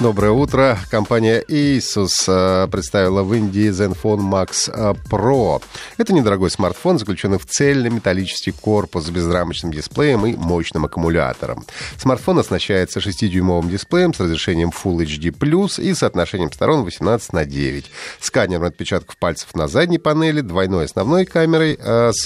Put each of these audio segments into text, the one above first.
Доброе утро. Компания Asus э, представила в Индии Zenfone Max э, Pro. Это недорогой смартфон, заключенный в цельный металлический корпус с безрамочным дисплеем и мощным аккумулятором. Смартфон оснащается 6-дюймовым дисплеем с разрешением Full HD+, и соотношением сторон 18 на 9. Сканером отпечатков пальцев на задней панели, двойной основной камерой э, с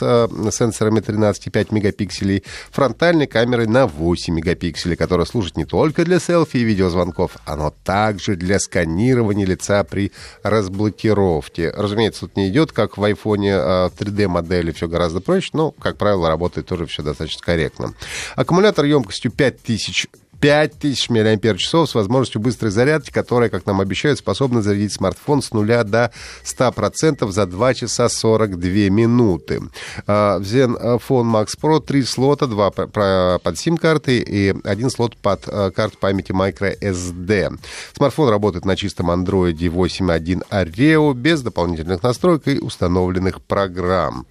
сенсорами 13,5 мегапикселей, фронтальной камерой на 8 мегапикселей, которая служит не только для селфи и видеозвонков, а но также для сканирования лица при разблокировке. Разумеется, тут не идет, как в айфоне 3D-модели, а, все гораздо проще, но, как правило, работает тоже все достаточно корректно. Аккумулятор емкостью 5000 5000 мАч с возможностью быстрой зарядки, которая, как нам обещают, способна зарядить смартфон с нуля до 100% за 2 часа 42 минуты. А, Zenfone Max Pro три слота, два под сим-карты и один слот под а, карту памяти microSD. Смартфон работает на чистом Android 8.1 Oreo без дополнительных настроек и установленных программ.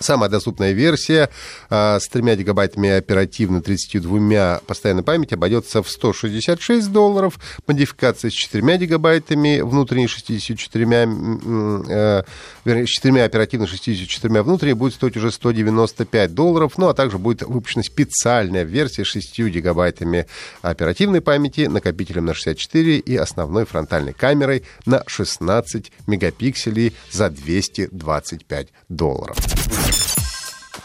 Самая доступная версия э, с 3 гигабайтами оперативно 32 постоянной памяти обойдется в 166 долларов. Модификация с 4 гигабайтами внутренней 64, э, вернее, с 4 оперативно 64 внутренней будет стоить уже 195 долларов. Ну, а также будет выпущена специальная версия с 6 гигабайтами оперативной памяти, накопителем на 64 и основной фронтальной камерой на 16 мегапикселей за 225 долларов. week.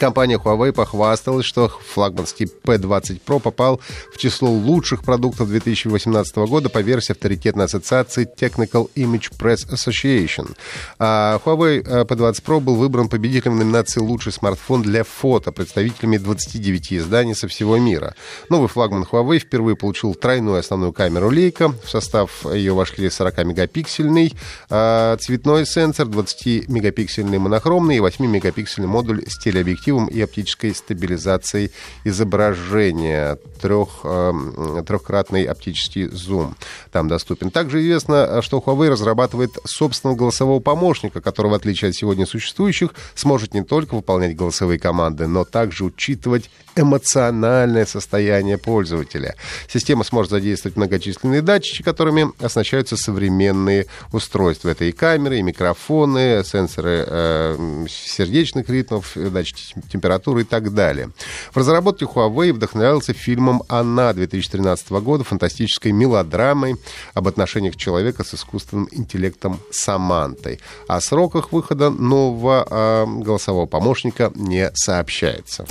Компания Huawei похвасталась, что флагманский P20 Pro попал в число лучших продуктов 2018 года по версии авторитетной ассоциации Technical Image Press Association. А Huawei э, P20 Pro был выбран победителем номинации «Лучший смартфон для фото» представителями 29 изданий со всего мира. Новый флагман Huawei впервые получил тройную основную камеру Leica. В состав ее вошли 40-мегапиксельный а цветной сенсор, 20-мегапиксельный монохромный и 8-мегапиксельный модуль с телеобъективом объективом и оптической стабилизацией изображения. Трех, э, трехкратный оптический зум там доступен. Также известно, что Huawei разрабатывает собственного голосового помощника, который, в отличие от сегодня существующих, сможет не только выполнять голосовые команды, но также учитывать эмоциональное состояние пользователя. Система сможет задействовать многочисленные датчики, которыми оснащаются современные устройства. Это и камеры, и микрофоны, сенсоры э, сердечных ритмов, датчики температуры и так далее. В разработке Huawei вдохновлялся фильмом «Она» 2013 года, фантастической мелодрамой об отношениях человека с искусственным интеллектом Самантой. О сроках выхода нового э, голосового помощника не сообщается.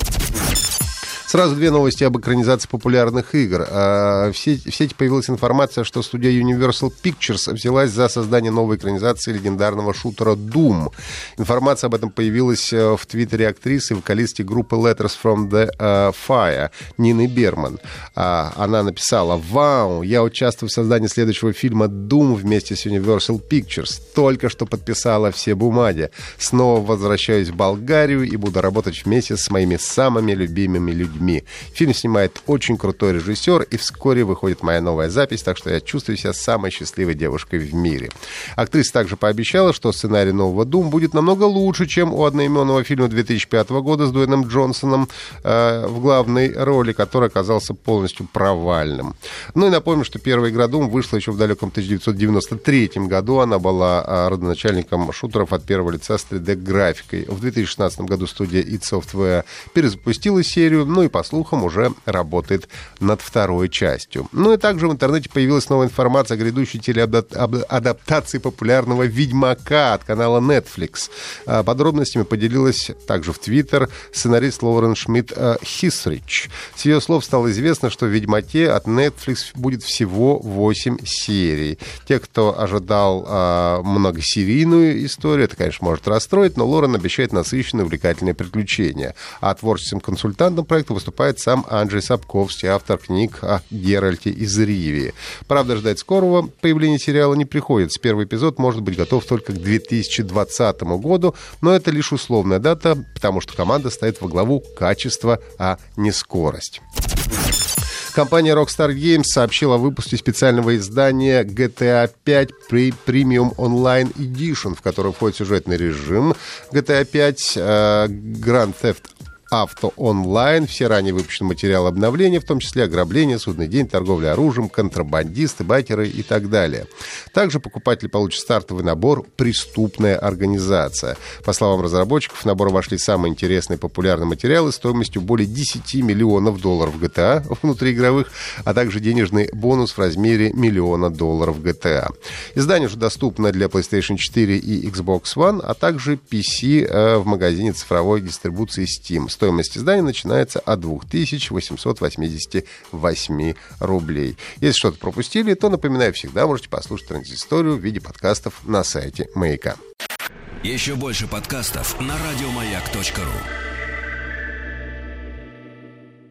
Сразу две новости об экранизации популярных игр. А, в сети, в сети появилась информация, что студия Universal Pictures взялась за создание новой экранизации легендарного шутера Doom. Информация об этом появилась э, в твиттере актрисы и вокалистки группы Letters from the э, Fire Нины Берман. А, она написала «Вау, я участвую в создании следующего фильма Doom вместе с Universal Pictures. Только что подписала все бумаги. Снова возвращаюсь в Болгарию и буду работать вместе с моими самыми любимыми людьми людьми. Фильм снимает очень крутой режиссер, и вскоре выходит моя новая запись, так что я чувствую себя самой счастливой девушкой в мире. Актриса также пообещала, что сценарий нового «Дум» будет намного лучше, чем у одноименного фильма 2005 года с Дуэном Джонсоном э, в главной роли, который оказался полностью провальным. Ну и напомню, что первая игра «Дум» вышла еще в далеком 1993 году. Она была э, родоначальником шутеров от первого лица с 3D-графикой. В 2016 году студия id Software перезапустила серию, ну и по слухам, уже работает над второй частью. Ну и также в интернете появилась новая информация о грядущей телеадаптации популярного «Ведьмака» от канала Netflix. А, подробностями поделилась также в Твиттер сценарист Лоурен Шмидт а, Хисрич. С ее слов стало известно, что в «Ведьмаке» от Netflix будет всего 8 серий. Те, кто ожидал а, многосерийную историю, это, конечно, может расстроить, но Лорен обещает насыщенные увлекательные приключения. А творческим консультантом проекта выступает сам Анджей Сапковский, автор книг о Геральте из Ривии. Правда, ждать скорого появления сериала не приходится. Первый эпизод может быть готов только к 2020 году, но это лишь условная дата, потому что команда стоит во главу качества, а не скорость. Компания Rockstar Games сообщила о выпуске специального издания GTA 5 Premium Online Edition, в которое входит сюжетный режим GTA 5, э, Grand Theft Авто онлайн. Все ранее выпущенные материалы обновления, в том числе ограбление, судный день, торговля оружием, контрабандисты, байкеры и так далее. Также покупатель получит стартовый набор «Преступная организация». По словам разработчиков, в набор вошли самые интересные популярные материалы стоимостью более 10 миллионов долларов GTA внутриигровых, а также денежный бонус в размере миллиона долларов GTA. Издание уже доступно для PlayStation 4 и Xbox One, а также PC э, в магазине цифровой дистрибуции Steam. Стоимость издания начинается от 2888 рублей. Если что-то пропустили, то, напоминаю, всегда можете послушать транзисторию в виде подкастов на сайте Маяка. Еще больше подкастов на радиомаяк.ру